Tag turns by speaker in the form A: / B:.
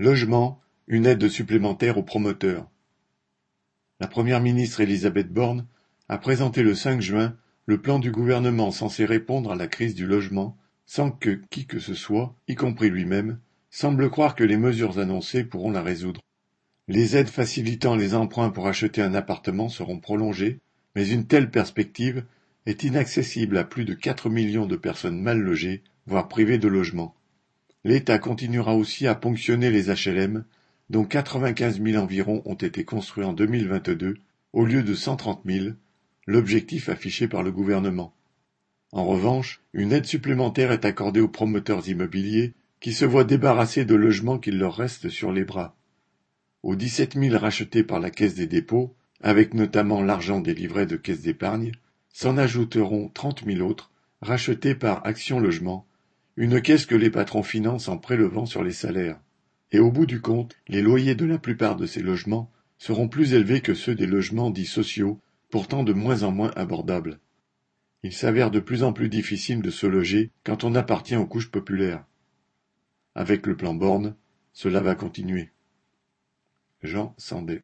A: Logement, une aide supplémentaire aux promoteurs. La première ministre Elisabeth Borne a présenté le 5 juin le plan du gouvernement censé répondre à la crise du logement sans que qui que ce soit, y compris lui-même, semble croire que les mesures annoncées pourront la résoudre. Les aides facilitant les emprunts pour acheter un appartement seront prolongées, mais une telle perspective est inaccessible à plus de 4 millions de personnes mal logées, voire privées de logement. L'État continuera aussi à ponctionner les HLM, dont 95 000 environ ont été construits en 2022, au lieu de 130 000, l'objectif affiché par le gouvernement. En revanche, une aide supplémentaire est accordée aux promoteurs immobiliers qui se voient débarrassés de logements qu'il leur reste sur les bras. Aux 17 000 rachetés par la Caisse des dépôts, avec notamment l'argent des livrets de caisse d'épargne, s'en ajouteront 30 000 autres rachetés par Action Logement, une caisse que les patrons financent en prélevant sur les salaires. Et au bout du compte, les loyers de la plupart de ces logements seront plus élevés que ceux des logements dits sociaux, pourtant de moins en moins abordables. Il s'avère de plus en plus difficile de se loger quand on appartient aux couches populaires. Avec le plan Borne, cela va continuer. Jean Sandé